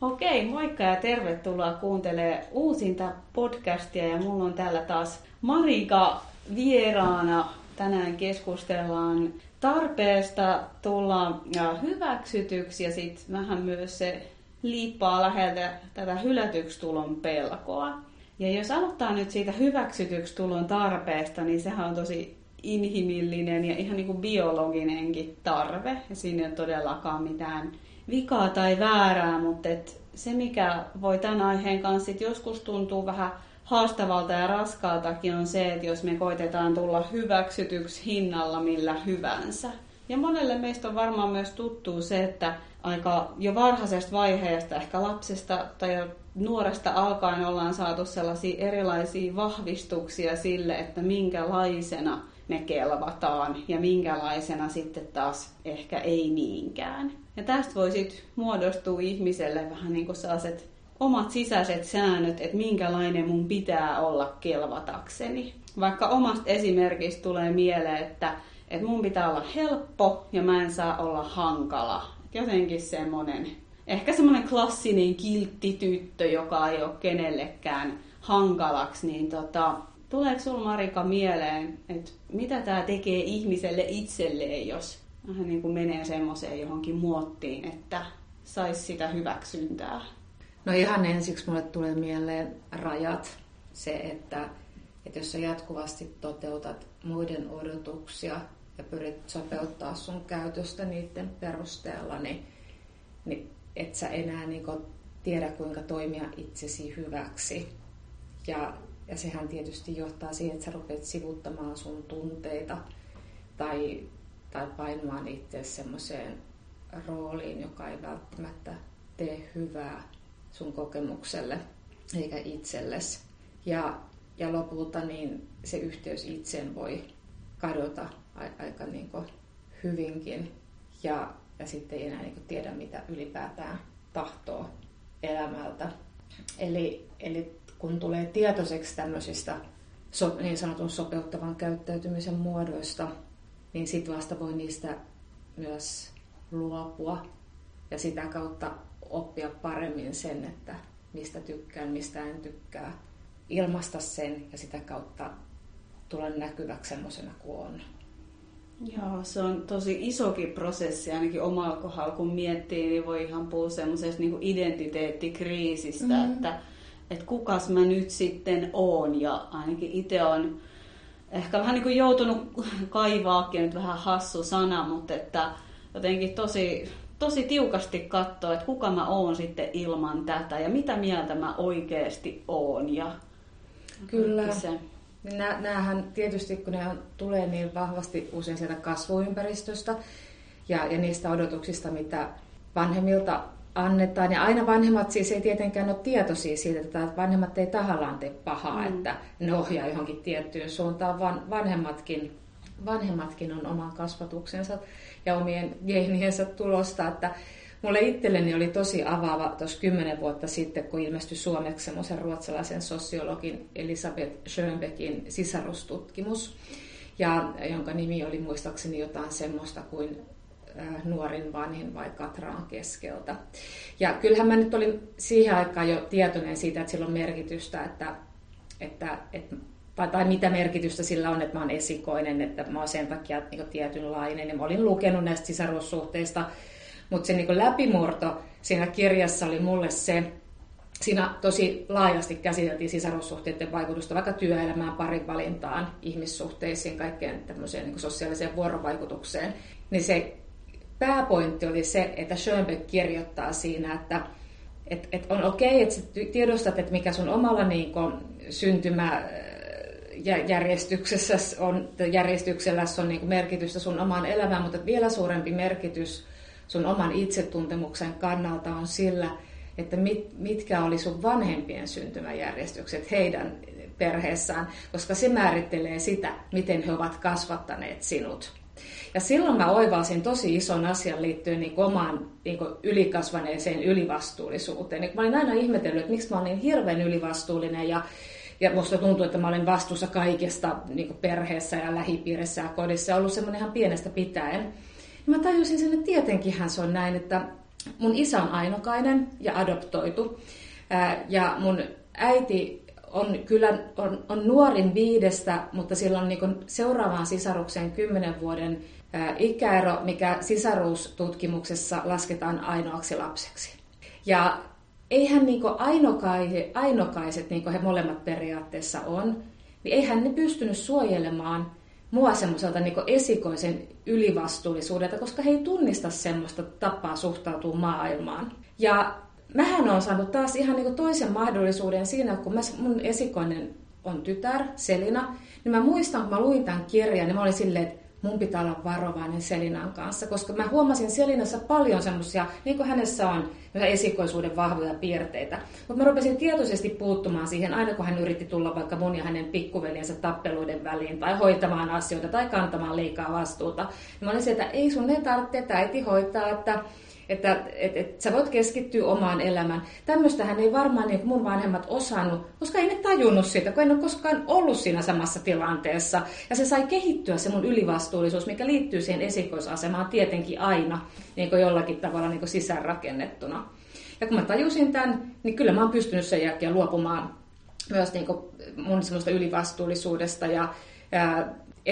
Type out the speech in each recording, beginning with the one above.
Okei, moikka ja tervetuloa kuuntelee uusinta podcastia ja mulla on täällä taas Marika vieraana. Tänään keskustellaan tarpeesta tulla hyväksytyksi ja sitten vähän myös se liippaa läheltä tätä hylätyksi tulon pelkoa. Ja jos aloittaa nyt siitä hyväksytyksi tulon tarpeesta, niin sehän on tosi inhimillinen ja ihan niin kuin biologinenkin tarve. Ja siinä ei ole todellakaan mitään vikaa tai väärää, mutta et se mikä voi tämän aiheen kanssa sit joskus tuntuu vähän haastavalta ja raskaaltakin on se, että jos me koitetaan tulla hyväksytyksi hinnalla millä hyvänsä. Ja monelle meistä on varmaan myös tuttuu se, että aika jo varhaisesta vaiheesta, ehkä lapsesta tai jo nuoresta alkaen ollaan saatu sellaisia erilaisia vahvistuksia sille, että minkälaisena me kelvataan ja minkälaisena sitten taas ehkä ei niinkään. Ja tästä voi sitten muodostua ihmiselle vähän niin kuin sellaiset omat sisäiset säännöt, että minkälainen mun pitää olla kelvatakseni. Vaikka omasta esimerkistä tulee mieleen, että, että mun pitää olla helppo ja mä en saa olla hankala. Jotenkin semmoinen, ehkä semmoinen klassinen kiltti tyttö, joka ei ole kenellekään hankalaksi, niin tota, tuleeko sulla Marika mieleen, että mitä tämä tekee ihmiselle itselleen, jos vähän niin kuin menee semmoiseen johonkin muottiin, että saisi sitä hyväksyntää? No ihan ensiksi mulle tulee mieleen rajat. Se, että, että jos sä jatkuvasti toteutat muiden odotuksia ja pyrit sopeuttaa sun käytöstä niiden perusteella, niin, niin et sä enää niin tiedä, kuinka toimia itsesi hyväksi. Ja, ja sehän tietysti johtaa siihen, että sä rupeat sivuttamaan sun tunteita tai, tai painamaan itse semmoiseen rooliin, joka ei välttämättä tee hyvää sun kokemukselle eikä itsellesi. Ja, ja lopulta niin se yhteys itseen voi kadota aika niin hyvinkin ja, ja sitten ei enää niin tiedä, mitä ylipäätään tahtoo elämältä. Eli, eli kun tulee tietoiseksi tämmöisistä so, niin sanotun sopeuttavan käyttäytymisen muodoista, niin sitten vasta voi niistä myös luopua ja sitä kautta oppia paremmin sen, että mistä tykkään, mistä en tykkää, ilmaista sen ja sitä kautta tulla näkyväksi semmoisena kuin on. Joo, se on tosi isokin prosessi, ainakin omalla kohdalla kun miettii, niin voi ihan puhua semmoisesta niin identiteettikriisistä, mm-hmm. että, että kukas mä nyt sitten oon ja ainakin itse on ehkä vähän niin kuin joutunut kaivaakin nyt vähän hassu sana, mutta että jotenkin tosi tosi tiukasti katsoa, että kuka mä oon sitten ilman tätä ja mitä mieltä mä oikeasti oon. Ja Kyllä. Se. Nämähän tietysti, kun ne tulee niin vahvasti usein sieltä kasvuympäristöstä ja, ja niistä odotuksista, mitä vanhemmilta annetaan. Ja aina vanhemmat siis ei tietenkään ole tietoisia siitä, että vanhemmat ei tahallaan tee pahaa, mm. että ne ohjaa johonkin tiettyyn suuntaan, vaan vanhemmatkin, vanhemmatkin on oman kasvatuksensa ja omien geeniensä tulosta. Että mulle itselleni oli tosi avaava tuossa kymmenen vuotta sitten, kun ilmestyi suomeksi semmoisen ruotsalaisen sosiologin Elisabeth Schönbeckin sisarustutkimus, ja, jonka nimi oli muistaakseni jotain semmoista kuin nuorin vanhin vai Katraan keskeltä. Ja kyllähän mä nyt olin siihen aikaan jo tietoinen siitä, että sillä on merkitystä, että, että, että tai, tai mitä merkitystä sillä on, että mä oon esikoinen, että mä oon sen takia niin tietynlainen. Ja mä olin lukenut näistä sisarussuhteista, mutta se niin läpimurto siinä kirjassa oli mulle se, siinä tosi laajasti käsiteltiin sisarussuhteiden vaikutusta vaikka työelämään, parinvalintaan, ihmissuhteisiin, kaikkeen tämmöiseen niin sosiaaliseen vuorovaikutukseen. Niin se pääpointti oli se, että Schönbeck kirjoittaa siinä, että et, et on okei, okay, että tiedostat, että mikä sun omalla niin kun, syntymä järjestyksessä on, järjestyksellä on niin merkitystä sun omaan elämään, mutta vielä suurempi merkitys sun oman itsetuntemuksen kannalta on sillä, että mit, mitkä oli sun vanhempien syntymäjärjestykset heidän perheessään, koska se määrittelee sitä, miten he ovat kasvattaneet sinut. Ja silloin mä oivalsin tosi ison asian liittyen niin omaan niin ylikasvaneeseen ylivastuullisuuteen. Niin mä olin aina ihmetellyt, että miksi mä olin niin hirveän ylivastuullinen ja ja musta tuntuu, että mä olen vastuussa kaikesta niin perheessä ja lähipiirissä ja kodissa. ollut semmoinen ihan pienestä pitäen. Ja mä tajusin sen, että tietenkinhän se on näin, että, mun isä on ainokainen ja adoptoitu. Ja mun äiti on kyllä on, on nuorin viidestä, mutta sillä on niin seuraavaan sisarukseen kymmenen vuoden ikäero, mikä sisaruustutkimuksessa lasketaan ainoaksi lapseksi. Ja eihän niin ainokaiset, ainokaiset, niin kuin he molemmat periaatteessa on, niin eihän ne pystynyt suojelemaan mua semmoiselta niin esikoisen ylivastuullisuudelta, koska he ei tunnista semmoista tapaa suhtautua maailmaan. Ja mähän on saanut taas ihan niin toisen mahdollisuuden siinä, kun mä, mun esikoinen on tytär, Selina, niin mä muistan, kun mä luin tämän kirjan, niin mä olin silleen, että mun pitää olla varovainen Selinan kanssa, koska mä huomasin Selinassa paljon semmoisia, niin kuin hänessä on, esikoisuuden vahvoja piirteitä. Mutta mä rupesin tietoisesti puuttumaan siihen, aina kun hän yritti tulla vaikka mun ja hänen pikkuveljensä tappeluiden väliin, tai hoitamaan asioita, tai kantamaan liikaa vastuuta. Niin mä olin se, että ei sun ei tarvitse, että äiti hoitaa, että että et, et, sä voit keskittyä omaan elämään. Tämmöistähän ei varmaan niin mun vanhemmat osannut, koska ei ne tajunnut sitä, kun en ole koskaan ollut siinä samassa tilanteessa. Ja se sai kehittyä se mun ylivastuullisuus, mikä liittyy siihen esikoisasemaan tietenkin aina niin kuin jollakin tavalla niin kuin sisäänrakennettuna. Ja kun mä tajusin tämän, niin kyllä mä oon pystynyt sen jälkeen luopumaan myös niin kuin mun semmoista ylivastuullisuudesta ja, ja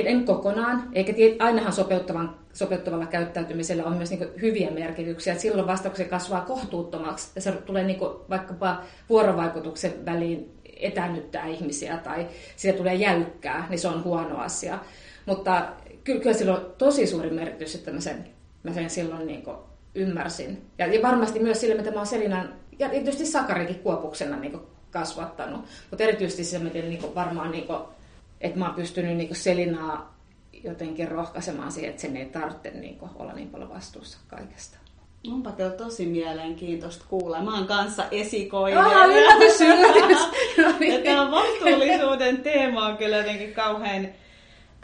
en kokonaan, eikä ainahan sopeuttavan, sopeuttavalla käyttäytymisellä on myös niin hyviä merkityksiä. Että silloin vasta kun se kasvaa kohtuuttomaksi ja se tulee niin vaikkapa vuorovaikutuksen väliin etänyttää ihmisiä tai siitä tulee jäykkää, niin se on huono asia. Mutta kyllä, kyllä sillä on tosi suuri merkitys, että mä sen, mä sen silloin niin ymmärsin. Ja, ja varmasti myös sillä, mitä mä oon Selinan ja tietysti Sakarikin kuopuksena niin kasvattanut. Mutta erityisesti se, miten niin varmaan niin että mä oon pystynyt niin Selinaa jotenkin rohkaisemaan siihen, että sen ei tarvitse niin olla niin paljon vastuussa kaikesta. Onpa teillä tosi mielenkiintoista kuulla. Mä oon kanssa esikoinen. Yllätys, yllätys. No niin. Tämä vastuullisuuden teema on kyllä jotenkin kauhean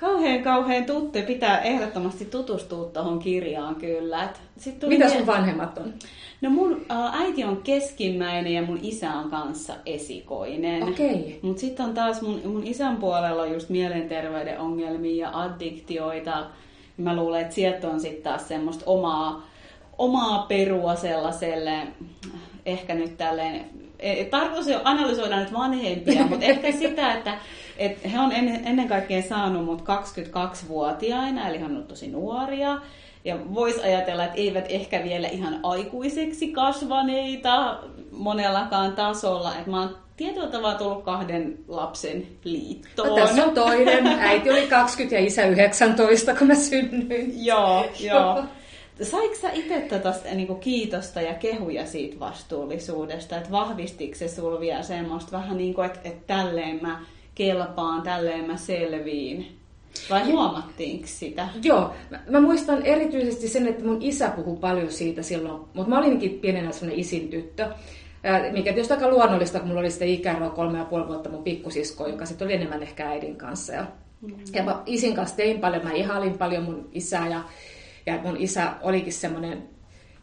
Kauhean, kauhean tuttu. Pitää ehdottomasti tutustua tuohon kirjaan kyllä. sit tuli Mitä sun vanhemmat on? No mun ä, äiti on keskimmäinen ja mun isä on kanssa esikoinen. Okei. Okay. Mutta sitten on taas mun, mun isän puolella just mielenterveyden ongelmia ja addiktioita. Mä luulen, että sieltä on sitten taas semmoista omaa, omaa perua sellaiselle, ehkä nyt tälleen E, tarkoitus on analysoida nyt vanhempia, mutta ehkä sitä, että, että he on ennen, ennen kaikkea saanut mut 22-vuotiaina, eli hän on tosi nuoria. Ja voisi ajatella, että eivät ehkä vielä ihan aikuiseksi kasvaneita monellakaan tasolla. Että mä oon tietyllä tavalla tullut kahden lapsen liittoon. No, tässä on toinen. Äiti oli 20 ja isä 19, kun mä synnyin. joo, joo. Saiko sä itse tätä niin kiitosta ja kehuja siitä vastuullisuudesta, että vahvistiko se sulla vielä semmoista vähän niin kuin, että, että tälleen mä kelpaan, tälleen mä selviin? Vai huomattiinko sitä? Joo, mä, mä muistan erityisesti sen, että mun isä puhui paljon siitä silloin, mutta mä olinkin pienenä sellainen isin tyttö. Mikä tietysti aika luonnollista, kun mulla oli sitten ikäeroa kolme ja puoli vuotta mun pikkusisko, joka sitten oli enemmän ehkä äidin kanssa. Ja, mm. ja mä isin kanssa tein paljon, mä ihailin paljon mun isää ja ja mun isä olikin semmoinen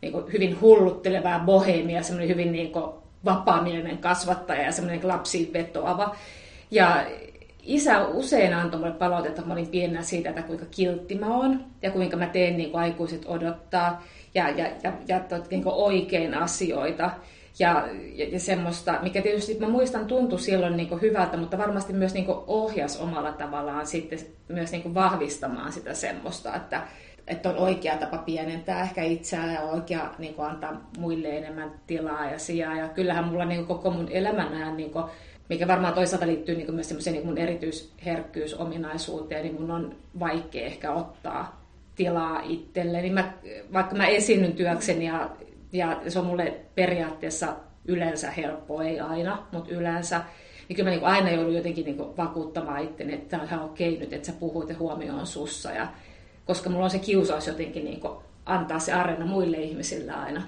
niin hyvin hullutteleva bohemia, semmoinen hyvin niin kuin, vapaamielinen kasvattaja ja semmoinen lapsiin vetoava. Ja isä usein antoi mulle palautetta, mä olin pienenä siitä, että kuinka kiltti mä oon ja kuinka mä teen niin kuin aikuiset odottaa ja, ja, ja, ja niin kuin oikein asioita. Ja, ja, ja semmoista, mikä tietysti mä muistan tuntui silloin niin kuin hyvältä, mutta varmasti myös niin kuin ohjas omalla tavallaan sitten myös niin kuin vahvistamaan sitä semmoista, että, että on oikea tapa pienentää ehkä itseään ja oikea niin kuin, antaa muille enemmän tilaa ja sijaa. Ja kyllähän mulla niin kuin, koko mun elämän ajan, niin kuin, mikä varmaan toisaalta liittyy niin myös semmoiseen niin erityisherkkyysominaisuuteen, niin mun on vaikea ehkä ottaa tilaa itselleni. Mä, vaikka mä esiinnyn työkseni ja, ja se on mulle periaatteessa yleensä helppoa, ei aina, mutta yleensä, niin kyllä mä niin aina joudun jotenkin niin vakuuttamaan itteni, että tämä on ihan okei nyt, että sä puhut ja huomio on sussa. Ja koska mulla on se kiusaus jotenkin niin antaa se areena muille ihmisille aina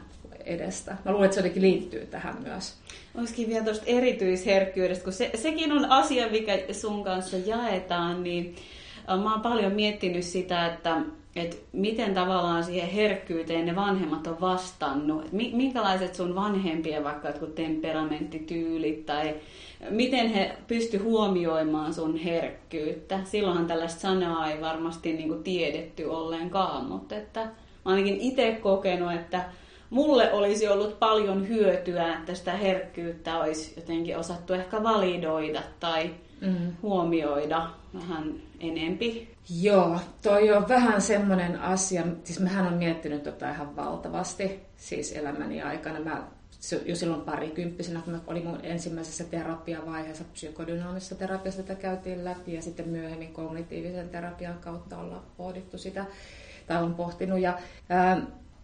edestä. Mä luulen, että se jotenkin liittyy tähän myös. Olisikin vielä tuosta erityisherkkyydestä, kun se, sekin on asia, mikä sun kanssa jaetaan, niin äh, mä oon paljon miettinyt sitä, että, että miten tavallaan siihen herkkyyteen ne vanhemmat on vastannut. Minkälaiset sun vanhempien vaikka jotkut temperamenttityylit tai miten he pysty huomioimaan sun herkkyyttä. Silloinhan tällaista sanaa ei varmasti niin tiedetty ollenkaan, mutta että mä ainakin itse kokenut, että mulle olisi ollut paljon hyötyä, että sitä herkkyyttä olisi jotenkin osattu ehkä validoida tai mm. huomioida vähän enempi. Joo, toi on vähän semmoinen asia, siis mähän on miettinyt tota ihan valtavasti siis elämäni aikana. Mä jo silloin parikymppisenä, kun mä olin mun ensimmäisessä terapiavaiheessa, psykodynaamisessa terapiassa tätä käytiin läpi ja sitten myöhemmin kognitiivisen terapian kautta ollaan pohdittu sitä tai on pohtinut. Ja, ää,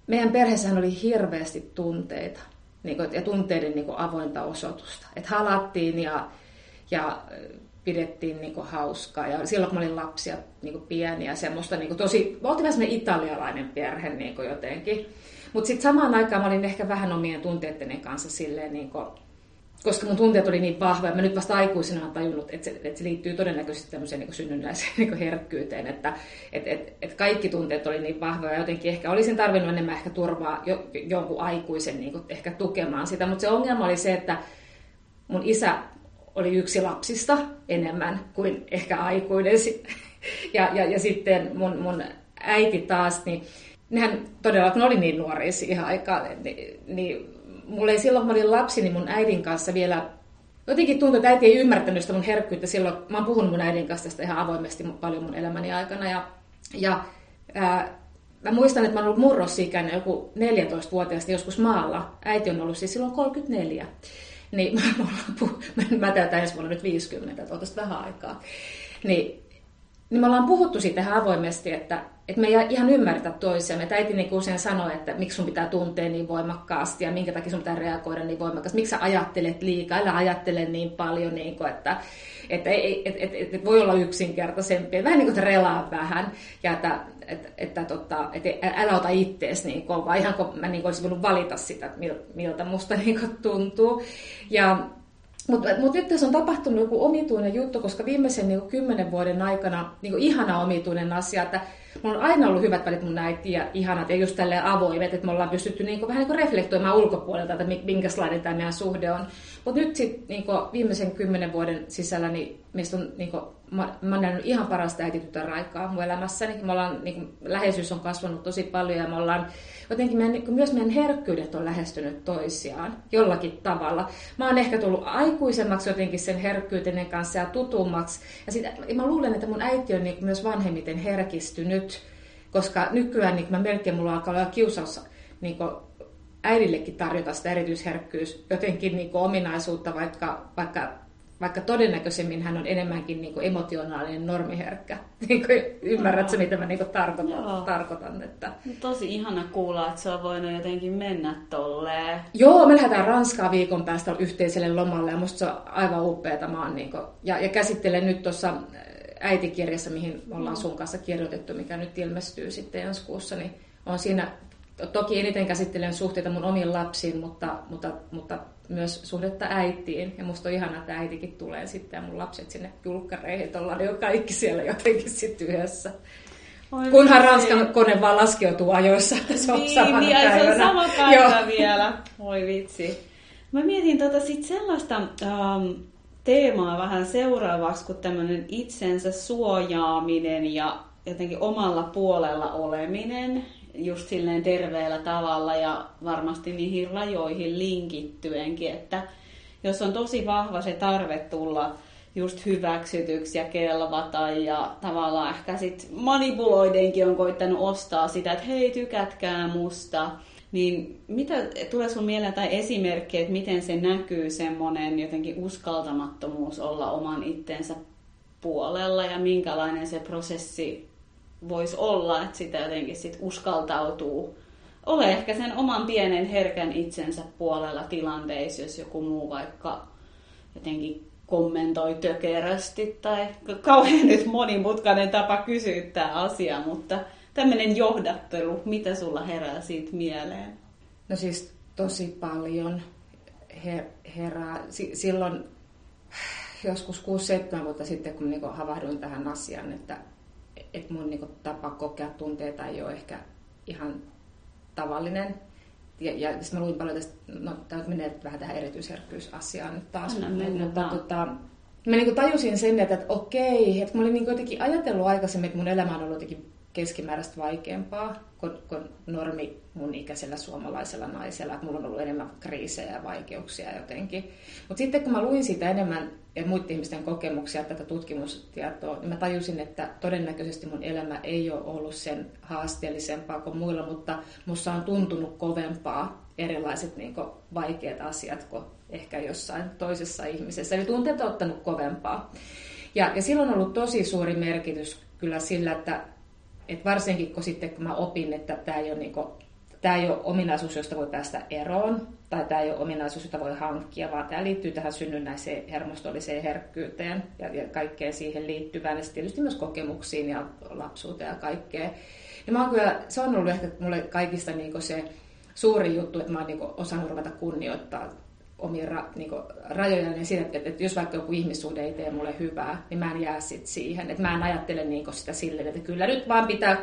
meidän perheessähän oli hirveästi tunteita niin kuin, ja tunteiden niin kuin, avointa osoitusta. Että halattiin ja, ja pidettiin niin kuin, hauskaa. Ja silloin kun mä olin lapsia niin kuin, pieniä, semmoista niin kuin, tosi, oltiin vähän italialainen perhe niin kuin, jotenkin. Mutta sitten samaan aikaan mä olin ehkä vähän omien tunteiden kanssa silleen, niin kuin, koska mun tunteet oli niin vahvoja, mä nyt vasta aikuisena olen tajunnut, että se, että se liittyy todennäköisesti tämmöiseen niin synnynnäiseen niin herkkyyteen, että et, et, et kaikki tunteet oli niin vahvoja, jotenkin ehkä olisin tarvinnut enemmän ehkä turvaa jo, jonkun aikuisen niin kuin ehkä tukemaan sitä, mutta se ongelma oli se, että mun isä oli yksi lapsista enemmän kuin ehkä aikuinen. Ja, ja, ja sitten mun, mun äiti taas, niin nehän todella, kun oli niin nuoria siihen aikaan, niin, niin mulla ei silloin, kun mä olin lapsi, niin mun äidin kanssa vielä jotenkin tuntui, että äiti ei ymmärtänyt sitä mun herkkyyttä silloin. Mä oon puhunut mun äidin kanssa tästä ihan avoimesti paljon mun elämäni aikana. Ja, ja ää, mä muistan, että mä oon ollut murrosikäinen joku 14-vuotiaasta joskus maalla. Äiti on ollut siis silloin 34. Niin mä, mä, mä, mä täytän ensi vuonna nyt 50, että vähän aikaa. Niin niin me ollaan puhuttu siitä ihan avoimesti, että, että me ei ihan ymmärretä toisiamme. Että äiti niin usein sanoo, että miksi sun pitää tuntea niin voimakkaasti ja minkä takia sun pitää reagoida niin voimakkaasti. Miksi sä ajattelet liikaa, älä ajattele niin paljon, niin kuin, että, että, että, että, että, että voi olla yksinkertaisempi. Vähän niin kuin, että relaa vähän ja että, että, että, tota, että älä ota ittees niin kovaa, ihan kun mä niin olisin voinut valita sitä, miltä musta niin tuntuu. Ja mutta mut nyt tässä on tapahtunut joku omituinen juttu, koska viimeisen niin kymmenen vuoden aikana niin ihana omituinen asia, että mulla on aina ollut hyvät välit mun äiti ja ihanat ja just tälleen avoimet, että me ollaan pystytty niin kuin, vähän niin kuin reflektoimaan ulkopuolelta, että minkälainen tämä meidän suhde on. Mutta nyt sitten niin viimeisen kymmenen vuoden sisällä niin meistä on, niin kuin, mä, mä olen ihan parasta äititytön aikaa mun elämässäni. Me ollaan, niin kuin, läheisyys on kasvanut tosi paljon ja me ollaan jotenkin meidän, niin myös meidän herkkyydet on lähestynyt toisiaan jollakin tavalla. Mä oon ehkä tullut aikuisemmaksi jotenkin sen herkkyytenen kanssa ja tutummaksi. Ja sit, mä luulen, että mun äiti on niin myös vanhemmiten herkistynyt, koska nykyään niin mä melkein mulla alkaa olla kiusaus niin äidillekin tarjota sitä erityisherkkyys, jotenkin niin ominaisuutta, vaikka, vaikka vaikka todennäköisemmin hän on enemmänkin niin kuin emotionaalinen normiherkkä. Niin kuin, ymmärrätkö, mitä mä niin kuin tarkoitan? tarkoitan että... No, tosi ihana kuulla, että se on voinut jotenkin mennä tolleen. Joo, me lähdetään Ranskaa viikon päästä yhteiselle lomalle ja musta se on aivan upeata. Mä oon niin kuin, ja, ja käsittelen nyt tuossa äh, äitikirjassa, mihin ollaan sun kanssa kirjoitettu, mikä nyt ilmestyy sitten ensi kuussa, niin on siinä toki eniten käsittelen suhteita mun omiin lapsiin, mutta, mutta, mutta myös suhdetta äitiin. Ja musta on ihana, että äitikin tulee sitten ja mun lapset sinne julkkareihin, että ollaan jo kaikki siellä jotenkin sitten yhdessä. Oi Kunhan vitsi. Ranskan kone vaan laskeutuu ajoissa, että se on niin, samana niin, päivänä. se on sama päivä vielä. Oi vitsi. Mä mietin tota sit sellaista ähm, teemaa vähän seuraavaksi kuin tämmöinen itsensä suojaaminen ja jotenkin omalla puolella oleminen just silleen terveellä tavalla ja varmasti niihin rajoihin linkittyenkin, että jos on tosi vahva se tarve tulla just hyväksytyksi ja kelvata ja tavallaan ehkä sit manipuloidenkin on koittanut ostaa sitä, että hei tykätkää musta, niin mitä tulee sun mieleen tai esimerkki, että miten se näkyy semmoinen jotenkin uskaltamattomuus olla oman itsensä puolella ja minkälainen se prosessi voisi olla, että sitä jotenkin sit uskaltautuu ole ehkä sen oman pienen herkän itsensä puolella tilanteissa, jos joku muu vaikka jotenkin kommentoi tökerästi tai kauhean nyt monimutkainen tapa kysyä tämä asia, mutta tämmöinen johdattelu, mitä sulla herää siitä mieleen? No siis tosi paljon her- herää. S- silloin joskus 6-7 vuotta sitten, kun niinku havahduin tähän asiaan, että että mun niinku tapa kokea tunteita ei ole ehkä ihan tavallinen. Ja, ja sitten mä luin paljon tästä, no tämä menee vähän tähän erityisherkkyysasiaan nyt taas. Anna mennä mutta tota, mä niinku tajusin sen, että, että okei, että mä olin niinku jotenkin ajatellut aikaisemmin, että mun elämä on ollut jotenkin keskimääräistä vaikeampaa kuin, kuin normi mun ikäisellä suomalaisella naisella. Että mulla on ollut enemmän kriisejä ja vaikeuksia jotenkin. Mutta sitten kun mä luin siitä enemmän ja muiden ihmisten kokemuksia, tätä tutkimustietoa, niin mä tajusin, että todennäköisesti mun elämä ei ole ollut sen haasteellisempaa kuin muilla, mutta musta on tuntunut kovempaa erilaiset niin kuin, vaikeat asiat kuin ehkä jossain toisessa ihmisessä. Eli tunteet on ottanut kovempaa. Ja, ja silloin on ollut tosi suuri merkitys kyllä sillä, että, että varsinkin kun sitten kun mä opin, että tämä ei niin tämä ei ole ominaisuus, josta voi päästä eroon, tai tämä ei ole ominaisuus, jota voi hankkia, vaan tämä liittyy tähän synnynnäiseen hermostolliseen herkkyyteen ja, ja kaikkeen siihen liittyvään, ja tietysti myös kokemuksiin ja lapsuuteen ja kaikkeen. Ja mä kyllä, se on ollut ehkä mulle kaikista niin se suuri juttu, että mä oon niin osannut ruveta kunnioittaa omia ra, niin rajoja, niin siinä, että, että jos vaikka joku ihmissuhde ei tee mulle hyvää, niin mä en jää sit siihen. Että mä en ajattele niin sitä silleen, että kyllä nyt vaan pitää,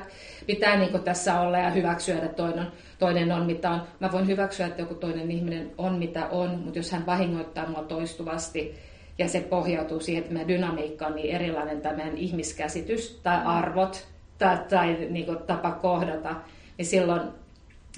pitää niin tässä olla ja hyväksyä, että toinen, toinen on mitä on. Mä voin hyväksyä, että joku toinen ihminen on mitä on, mutta jos hän vahingoittaa mua toistuvasti, ja se pohjautuu siihen, että meidän dynamiikka on niin erilainen, tai meidän ihmiskäsitys tai arvot tai, tai niin tapa kohdata, niin silloin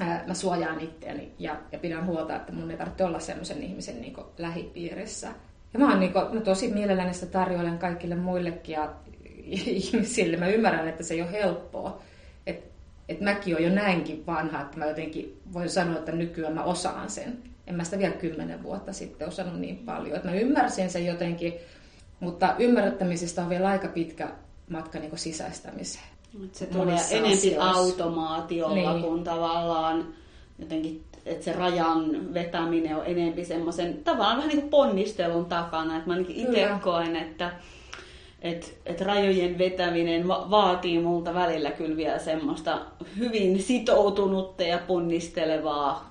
mä suojaan itseäni ja, ja pidän huolta, että mun ei tarvitse olla semmoisen ihmisen niin lähipiirissä. Ja mä, oon, niin kuin, mä tosi mielelläni sitä tarjoilen kaikille muillekin ja ihmisille. Mä ymmärrän, että se ei ole helppoa. Että et mäkin olen jo näinkin vanha, että mä jotenkin voin sanoa, että nykyään mä osaan sen. En mä sitä vielä kymmenen vuotta sitten osannut niin paljon. Että mä ymmärsin sen jotenkin, mutta ymmärrettämisestä on vielä aika pitkä matka niin sisäistämiseen. Se tulee enempi automaatiolla niin. kuin tavallaan jotenkin, että se rajan vetäminen on enempi semmoisen tavallaan vähän niin kuin ponnistelun takana. Että mä ainakin itse koen, että et, et rajojen vetäminen va- vaatii multa välillä kyllä vielä semmoista hyvin sitoutunutta ja ponnistelevaa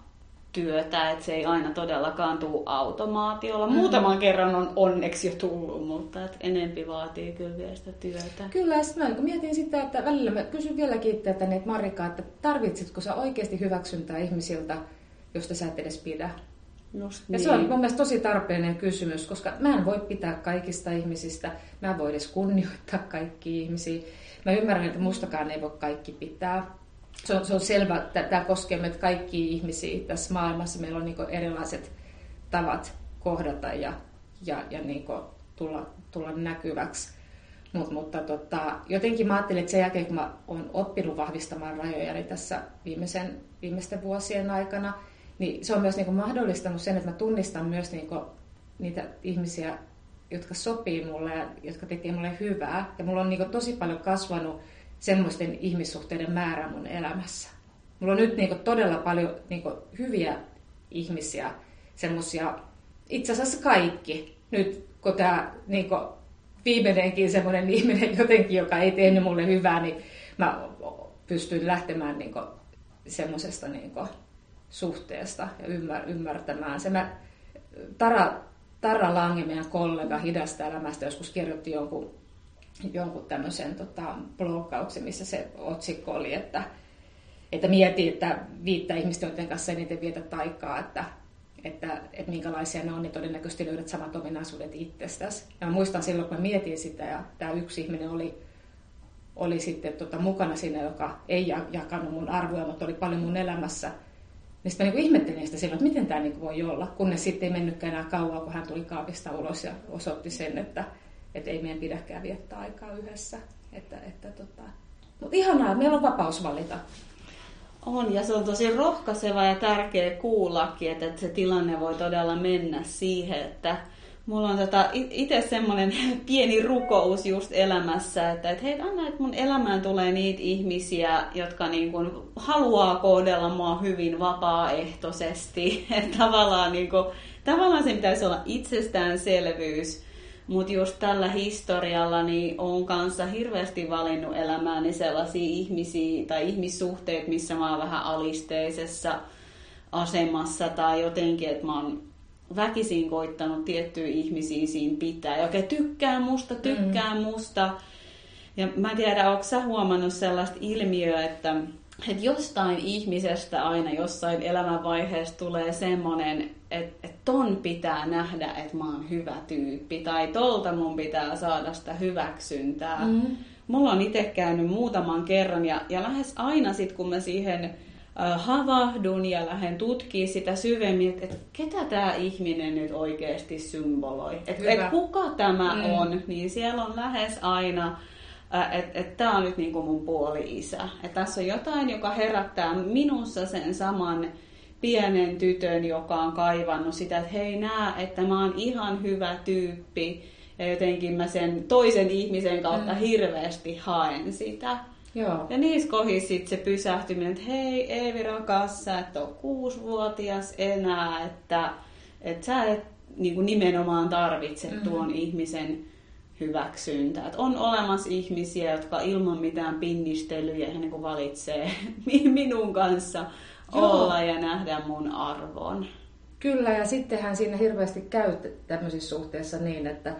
työtä, että se ei aina todellakaan tule automaatiolla. Mm-hmm. Muutaman kerran on onneksi jo tullut, mutta et enempi vaatii kyllä vielä sitä työtä. Kyllä, ja sitten mä niin mietin sitä, että välillä mä kysyn vieläkin itseäni, että Marika, että tarvitsitko sä oikeasti hyväksyntää ihmisiltä, josta sä et edes pidä? Just niin. Ja se on niin. mun mielestä tosi tarpeellinen kysymys, koska mä en voi pitää kaikista ihmisistä, mä en voi edes kunnioittaa kaikki ihmisiä. Mä ymmärrän, että mustakaan ei voi kaikki pitää se on, se on selvä, että tämä koskee meitä kaikkia ihmisiä tässä maailmassa. Meillä on niin erilaiset tavat kohdata ja, ja, ja niin tulla, tulla näkyväksi. Mut, mutta tota, jotenkin mä ajattelin, että sen jälkeen kun mä olen oppinut vahvistamaan rajoja niin tässä viimeisen, viimeisten vuosien aikana, niin se on myös niin mahdollistanut sen, että mä tunnistan myös niin niitä ihmisiä, jotka sopii mulle ja jotka tekee mulle hyvää. Ja mulla on niin tosi paljon kasvanut semmoisten ihmissuhteiden määrä mun elämässä. Mulla on nyt niin todella paljon niin hyviä ihmisiä, semmoisia, itse asiassa kaikki. Nyt kun tämä niin viimeinenkin semmoinen ihminen jotenkin, joka ei tehnyt mulle hyvää, niin mä pystyn lähtemään niin semmoisesta niin suhteesta ja ymmär, ymmärtämään. Se mä, Tara, Tara Lange, meidän kollega Hidasta elämästä, joskus kirjoitti jonkun jonkun tämmöisen tota, bloggauksen, missä se otsikko oli, että, että mieti, että viittä ihmistä, joiden kanssa eniten vietä taikaa, että, että, että minkälaisia ne on, niin todennäköisesti löydät samat ominaisuudet itsestäsi. Ja mä muistan silloin, kun mä mietin sitä, ja tämä yksi ihminen oli, oli sitten tota, mukana siinä, joka ei jakanut mun arvoja, mutta oli paljon mun elämässä. Niin sitten niin ihmettelin sitä silloin, että miten tämä niin voi olla, kunnes sitten ei mennytkään enää kauan, kun hän tuli kaapista ulos ja osoitti sen, että, että ei meidän pidäkään viettää aikaa yhdessä. Että, että tota. Mutta ihanaa, meillä on vapaus valita. On, ja se on tosi rohkaiseva ja tärkeä kuullakin, että, että se tilanne voi todella mennä siihen, että mulla on tota, itse semmoinen pieni rukous just elämässä, että, että hei, anna, että mun elämään tulee niitä ihmisiä, jotka niin kuin haluaa kohdella mua hyvin vapaaehtoisesti. Että tavallaan, niin kuin, tavallaan se pitäisi olla itsestäänselvyys, mutta just tällä historialla niin on kanssa hirveästi valinnut elämääni sellaisia ihmisiä tai ihmissuhteet, missä mä oon vähän alisteisessa asemassa tai jotenkin, että mä oon väkisin koittanut tiettyjä ihmisiä siinä pitää. Ja oikein tykkää musta, tykkää mm. musta. Ja mä en tiedä, onko sä huomannut sellaista ilmiöä, että että jostain ihmisestä aina jossain elämänvaiheessa tulee semmoinen, että, että ton pitää nähdä, että mä oon hyvä tyyppi, tai tolta mun pitää saada sitä hyväksyntää. Mm. mulla on itse käynyt muutaman kerran ja, ja lähes aina sitten kun mä siihen havahdun ja lähden tutkimaan sitä syvemmin, että, että ketä tämä ihminen nyt oikeasti symboloi. Että et kuka tämä mm. on, niin siellä on lähes aina, että et tämä on nyt niin kuin mun puoli-isä. Että tässä on jotain, joka herättää minussa sen saman pienen tytön, joka on kaivannut sitä, että hei nää, että mä oon ihan hyvä tyyppi. Ja jotenkin mä sen toisen ihmisen kautta mm. hirveästi haen sitä. Joo. Ja niissä kohdissa sitten se pysähtyminen, että hei Eevi rakas, sä et ole kuusivuotias enää, että, että sä et niin kuin nimenomaan tarvitse mm-hmm. tuon ihmisen hyväksyntää. Että on olemassa ihmisiä, jotka ilman mitään pinnistelyjä niin kuin valitsee minun kanssa Joo. olla ja nähdä mun arvon. Kyllä, ja sittenhän siinä hirveästi käy tämmöisissä suhteissa niin, että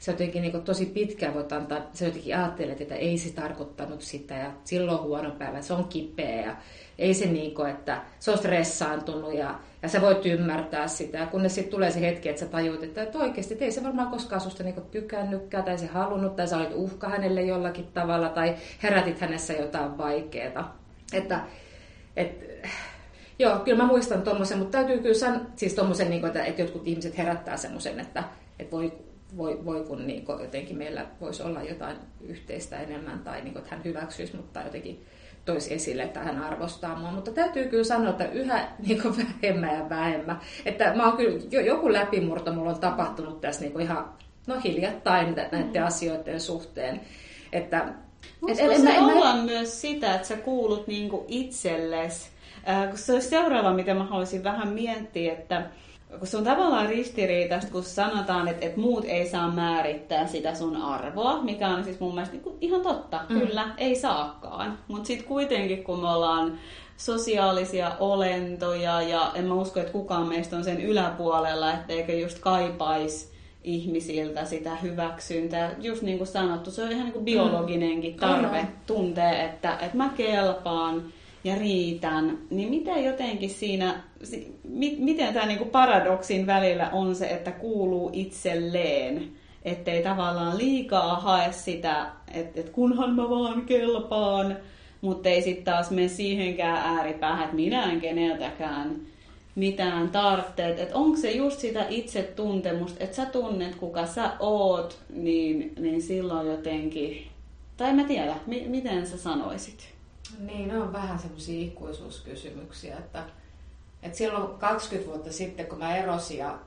se jotenkin niin tosi pitkään voit antaa, se jotenkin ajattelet, että ei se tarkoittanut sitä ja silloin on huono päivä, se on kipeä ja ei se niin kuin, että se on stressaantunut ja, ja sä voit ymmärtää sitä. Ja kunnes sitten tulee se hetki, että sä tajuut, että, että oikeasti että ei se varmaan koskaan susta niin tykännytkään tai se halunnut tai sä olit uhka hänelle jollakin tavalla tai herätit hänessä jotain vaikeaa. Että, et, joo, kyllä mä muistan tuommoisen, mutta täytyy kyllä sanoa, siis tommosen, niin kuin, että, että jotkut ihmiset herättää semmoisen, että, että voi voi, voi kun niin kuin jotenkin meillä voisi olla jotain yhteistä enemmän tai niin kuin, että hän hyväksyisi, mutta jotenkin toisi esille, että hän arvostaa mua. Mutta täytyy kyllä sanoa, että yhä niin kuin vähemmän ja vähemmän. Että mä oon kyllä, joku läpimurto mulla on tapahtunut tässä niin kuin ihan no hiljattain näiden mm. asioiden suhteen. Että, Voisiko et, se en, olla en, myös sitä, että sä kuulut niin kuin itsellesi? Äh, se olisi seuraava, mitä mä haluaisin vähän miettiä, että kun se on tavallaan ristiriitaista, kun sanotaan, että, että muut ei saa määrittää sitä sun arvoa, mikä on siis mun mielestä niin ihan totta. Mm. Kyllä, ei saakaan. Mutta sitten kuitenkin, kun me ollaan sosiaalisia olentoja ja en mä usko, että kukaan meistä on sen yläpuolella, etteikö just kaipaisi ihmisiltä sitä hyväksyntää. Just niin kuin sanottu, se on ihan niin kuin biologinenkin tarve mm. tuntee, että, että mä kelpaan ja riitän, niin miten jotenkin siinä, miten tämä niinku paradoksin välillä on se, että kuuluu itselleen, ettei tavallaan liikaa hae sitä, että, että kunhan mä vaan kelpaan, mutta ei sitten taas mene siihenkään ääripäähän, että minä en keneltäkään mitään tarvitset. Että onko se just sitä itsetuntemusta, että sä tunnet kuka sä oot, niin, niin silloin jotenkin, tai mä tiedä, mi- miten sä sanoisit? Niin, ne on vähän semmoisia ikuisuuskysymyksiä, että, että silloin 20 vuotta sitten, kun mä erosin ja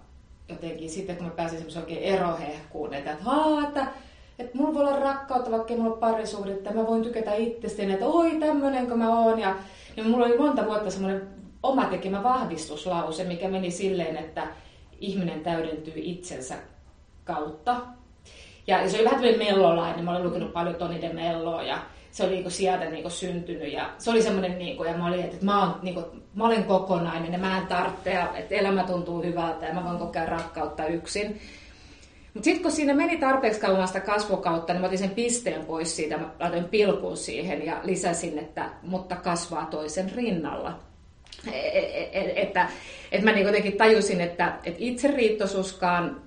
jotenkin sitten, kun mä pääsin semmoisen oikein erohehkuun, että, haa, että, että mulla voi olla rakkautta, vaikka mulla on parisuhdetta, mä voin tykätä itsestäni, että oi tämmönen kun mä oon. Ja, niin mulla oli monta vuotta semmoinen oma tekemä vahvistuslause, mikä meni silleen, että ihminen täydentyy itsensä kautta. Ja se oli vähän tämmöinen mellolainen, mä olen lukenut paljon Toni de Melloa ja se oli niinku sieltä niinku syntynyt ja se oli semmoinen, niinku, ja mä olin, että mä, oon, niinku, mä olen kokonainen ja mä en tarvitse, että elämä tuntuu hyvältä ja mä voin kokea rakkautta yksin. Mutta sitten kun siinä meni tarpeeksi kauan sitä kasvokautta, niin mä otin sen pisteen pois siitä, mä laitoin pilkun siihen ja lisäsin, että mutta kasvaa toisen rinnalla. E, e, e, että, että mä niin tajusin, että, että itseriittoisuuskaan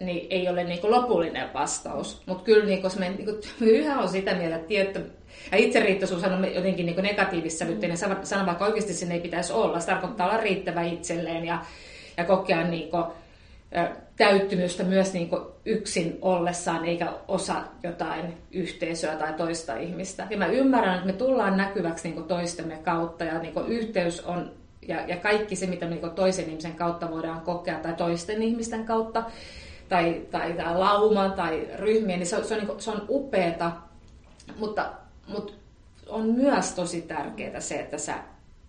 niin ei ole niin kuin lopullinen vastaus. Mutta kyllä niin me niin yhä on sitä mieltä, että tietty, ja itseriittoisuus on jotenkin niin negatiivissävytteinen mm. sana, vaikka oikeasti sen ei pitäisi olla. Se tarkoittaa olla riittävä itselleen ja, ja kokea niin kuin, täyttymystä myös niin kuin yksin ollessaan, eikä osa jotain yhteisöä tai toista ihmistä. Ja mä ymmärrän, että me tullaan näkyväksi niin kuin toistemme kautta ja niin kuin yhteys on ja, ja kaikki se, mitä niin toisen ihmisen kautta voidaan kokea tai toisten ihmisten kautta tai, tai, tai lauma tai ryhmiä, niin se, se on, niin kuin, se on upeeta, mutta, mutta on myös tosi tärkeää se, että sä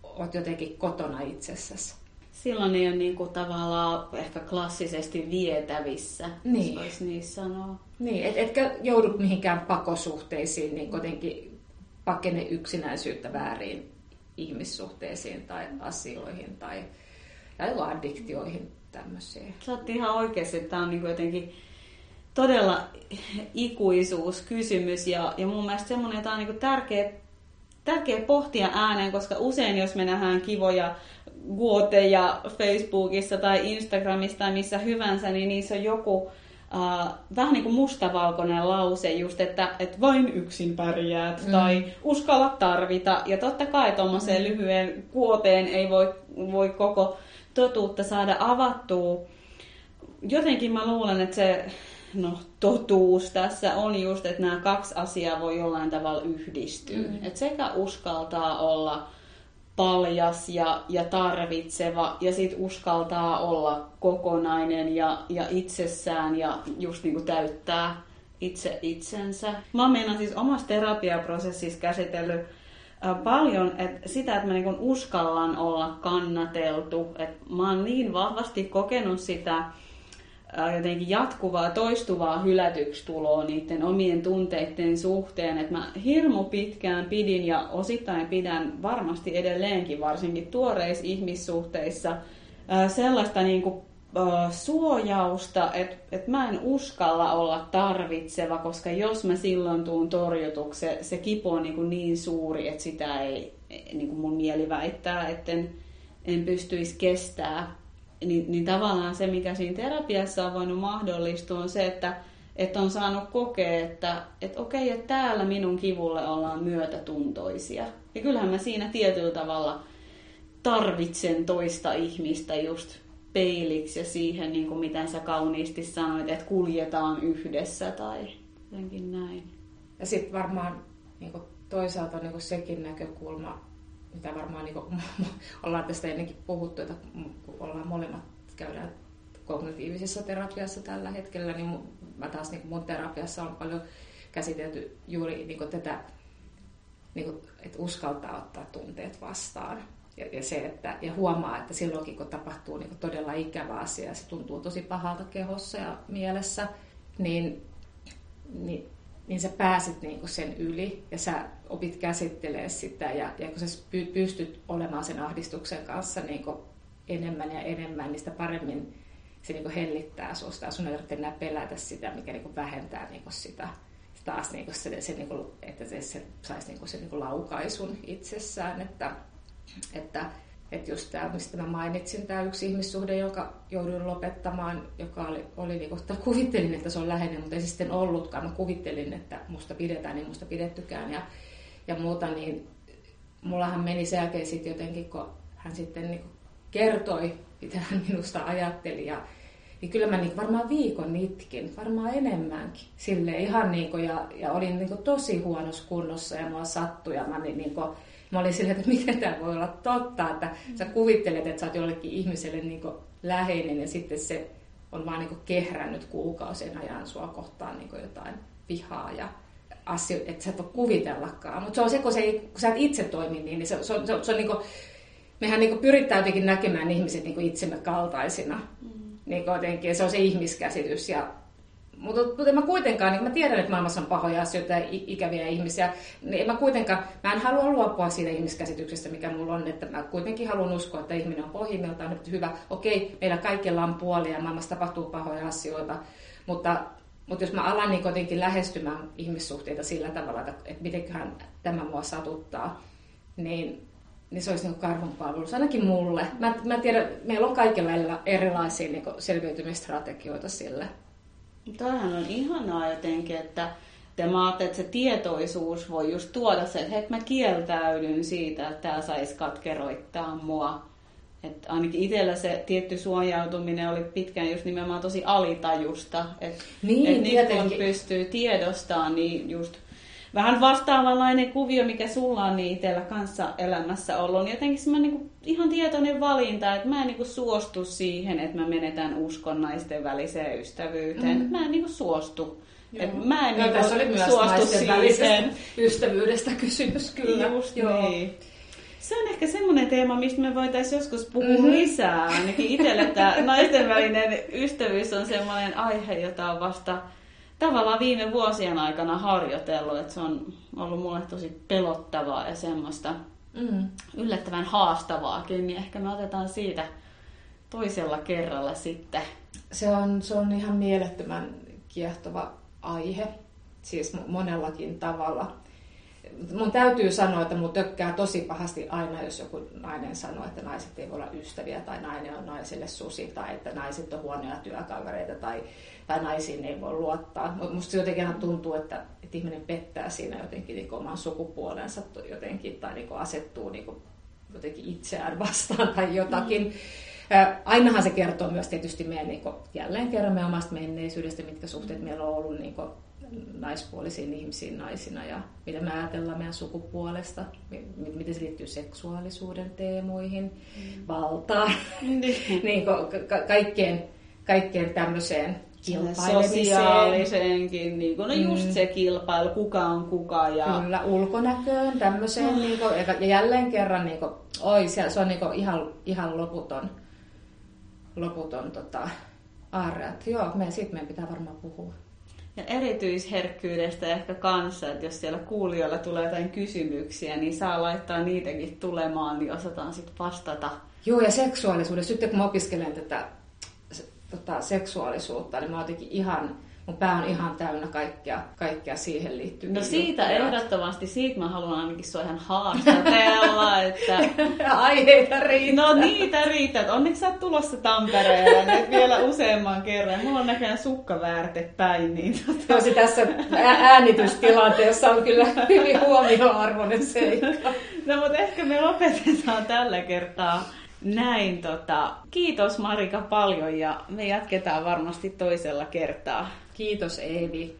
oot jotenkin kotona itsessäsi. Silloin ei ole niin kuin tavallaan ehkä klassisesti vietävissä, niin. voisi niin sanoa. Niin, et, etkä joudu mihinkään pakosuhteisiin, niin kuitenkin pakene yksinäisyyttä väärin ihmissuhteisiin tai asioihin tai ja addiktioihin tämmöisiä. Sä oot ihan oikeasti, että tämä on niin jotenkin todella ikuisuuskysymys ja, ja mun mielestä semmoinen, että on niin tärkeä, tärkeä pohtia ääneen, koska usein jos me nähdään kivoja guoteja Facebookissa tai Instagramissa tai missä hyvänsä, niin niissä on joku Uh, vähän niin kuin mustavalkoinen lause just, että, että vain yksin pärjäät mm. tai uskalla tarvita. Ja totta kai tuommoiseen mm. lyhyen kuoteen ei voi, voi koko totuutta saada avattua. Jotenkin mä luulen, että se no, totuus tässä on just, että nämä kaksi asiaa voi jollain tavalla yhdistyä. Mm. Et sekä uskaltaa olla paljas ja, ja tarvitseva ja sitten uskaltaa olla kokonainen ja, ja itsessään ja just niin kuin täyttää itse itsensä. Mä oon siis omassa terapiaprosessissa käsitellyt paljon että sitä, että mä niin uskallan olla kannateltu. Et mä oon niin vahvasti kokenut sitä jotenkin jatkuvaa, toistuvaa hylätyksi tuloa niiden omien tunteiden suhteen. Että mä hirmu pitkään pidin ja osittain pidän varmasti edelleenkin, varsinkin tuoreissa ihmissuhteissa, sellaista niin kuin suojausta, että et mä en uskalla olla tarvitseva, koska jos mä silloin tuun torjutuksi, se, se kipu on niin, kuin niin suuri, että sitä ei, niin kuin mun mieli väittää, että en, en pystyisi kestää niin, niin tavallaan se, mikä siinä terapiassa on voinut mahdollistua, on se, että, että on saanut kokea, että, että okei, että täällä minun kivulle ollaan myötätuntoisia. Ja kyllähän mä siinä tietyllä tavalla tarvitsen toista ihmistä just peiliksi ja siihen, niin kuin miten sä kauniisti sanoit, että kuljetaan yhdessä tai jotenkin näin. Ja sitten varmaan niin kuin toisaalta niin kuin sekin näkökulma, mitä varmaan niin kuin, ollaan tästä ennenkin puhuttu, että kun ollaan molemmat käydään kognitiivisessa terapiassa tällä hetkellä, niin mä taas niin mun terapiassa on paljon käsitelty juuri niin kuin tätä, niin kuin, että uskaltaa ottaa tunteet vastaan. Ja, ja, se, että, ja huomaa, että silloinkin kun tapahtuu niin kuin todella ikävä asia, se tuntuu tosi pahalta kehossa ja mielessä, niin, niin niin sä pääsit niinku sen yli ja sä opit käsittelee sitä ja, ja kun sä pystyt olemaan sen ahdistuksen kanssa niinku enemmän ja enemmän, niin sitä paremmin se niinku hellittää susta ja sun ei tarvitse enää pelätä sitä, mikä niinku vähentää niinku sitä, taas niinku se, se niinku, että se, se saisi niinku sen niinku laukaisun itsessään, että, että että just tämä, mistä mä mainitsin, tämä yksi ihmissuhde, jonka jouduin lopettamaan, joka oli, oli niin kuin, kuvittelin, että se on läheinen, mutta ei se sitten ollutkaan. Mä kuvittelin, että musta pidetään, niin musta pidettykään ja, ja muuta, niin mullahan meni sen jälkeen sitten jotenkin, kun hän sitten niin kertoi, mitä hän minusta ajatteli ja niin kyllä mä niin varmaan viikon itkin, varmaan enemmänkin. Sille ihan niin kuin, ja, ja olin niin kuin tosi huonossa kunnossa ja mua sattui ja mä niin, niin kuin, mä olin silleen, että miten tämä voi olla totta, että sä kuvittelet, että sä oot jollekin ihmiselle niin läheinen ja sitten se on vaan niin kehrännyt kuukausien ajan sua kohtaan niin jotain vihaa ja asioita, että sä et voi kuvitellakaan. Mutta se on se, kun, se ei, kun sä et itse toimi niin, niin se, se, on, se, on, se on niin kuin, mehän niin pyritään jotenkin näkemään ihmiset niin itsemme kaltaisina. Mm. Niin jotenkin, se on se ihmiskäsitys ja mutta, mutta mä kuitenkaan, niin mä tiedän, että maailmassa on pahoja asioita ja ikäviä ihmisiä, niin mä kuitenkaan, mä en halua luopua siitä ihmiskäsityksestä, mikä mulla on, että mä kuitenkin haluan uskoa, että ihminen on pohjimmiltaan hyvä. Okei, meillä kaikilla on puolia ja maailmassa tapahtuu pahoja asioita, mutta, mutta jos mä alan niin kuitenkin lähestymään ihmissuhteita sillä tavalla, että, että mitenköhän tämä mua satuttaa, niin niin se olisi niin karhunpalvelus, ainakin mulle. Mä, mä tiedän, meillä on kaikilla erilaisia niin selviytymistrategioita sille. Toihan on ihanaa jotenkin, että te mä että se tietoisuus voi just tuoda se, että hei, mä kieltäydyn siitä, että tämä saisi katkeroittaa mua. Että ainakin itsellä se tietty suojautuminen oli pitkään just nimenomaan tosi alitajusta. Että niin, et nyt kun pystyy tiedostamaan, niin just vähän vastaavanlainen kuvio, mikä sulla on niin itsellä kanssa elämässä ollut, niin jotenkin semmoinen niin ihan tietoinen valinta, että mä en niin suostu siihen, että mä menetän uskon naisten väliseen ystävyyteen. Mm. Mä en niin suostu. Et mä en no, tässä oli myös suostu siihen. ystävyydestä kysymys kyllä. Just Joo. niin. Se on ehkä semmoinen teema, mistä me voitaisiin joskus puhua mm-hmm. lisää. Ainakin itselle tämä naisten välinen ystävyys on semmoinen aihe, jota on vasta tavallaan viime vuosien aikana harjoitellut, että se on ollut mulle tosi pelottavaa ja semmoista mm. yllättävän haastavaakin, niin ehkä me otetaan siitä toisella kerralla sitten. Se on, se on ihan mielettömän kiehtova aihe, siis monellakin tavalla. Mun täytyy sanoa, että mun tökkää tosi pahasti aina, jos joku nainen sanoo, että naiset ei voi olla ystäviä tai nainen on naiselle susi tai että naiset on huonoja työkavereita tai, tai naisiin ei voi luottaa. Mutta musta jotenkin aina tuntuu, että, että ihminen pettää siinä jotenkin niin oman sukupuolensa jotenkin tai niin asettuu niin jotenkin itseään vastaan tai jotakin. Mm. Ainahan se kertoo myös tietysti meidän niin kuin, jälleen kerran meidän omasta menneisyydestä, mitkä suhteet meillä on ollut niin kuin, naispuolisiin ihmisiin naisina ja mitä me ajatellaan meidän sukupuolesta, miten se liittyy seksuaalisuuden teemoihin, mm. valtaan, niin. niin ka- kaikkeen, kaikkeen tämmöiseen sosiaaliseenkin, niin kuin, no just mm. se kilpailu, kuka on kuka. Ja... Kyllä, ulkonäköön, tämmöiseen, oh. niin kuin, ja jälleen kerran, niin kuin, oi, se, se on niin kuin, ihan, ihan loputon, loputon tota, aarre. Joo, me, siitä meidän pitää varmaan puhua ja erityisherkkyydestä ehkä kanssa, että jos siellä kuulijoilla tulee jotain kysymyksiä, niin saa laittaa niitäkin tulemaan, niin osataan sitten vastata. Joo, ja seksuaalisuudessa. Sitten kun mä opiskelen tätä tota, seksuaalisuutta, niin mä oon ihan mun pää on ihan täynnä kaikkea, kaikkea siihen liittyviä No siitä juttuja. ehdottomasti, siitä mä haluan ainakin sua ihan haastatella. että... Aiheita riittää. No niitä riittää. Että onneksi sä oot tulossa Tampereelle nyt vielä useamman kerran. Mulla on näköjään sukkaväärte päin. Niin tota... Tosi tässä äänitystilanteessa on kyllä hyvin huomioarvoinen seikka. No mutta ehkä me lopetetaan tällä kertaa näin, tota, kiitos Marika paljon ja me jatketaan varmasti toisella kertaa. Kiitos Eevi.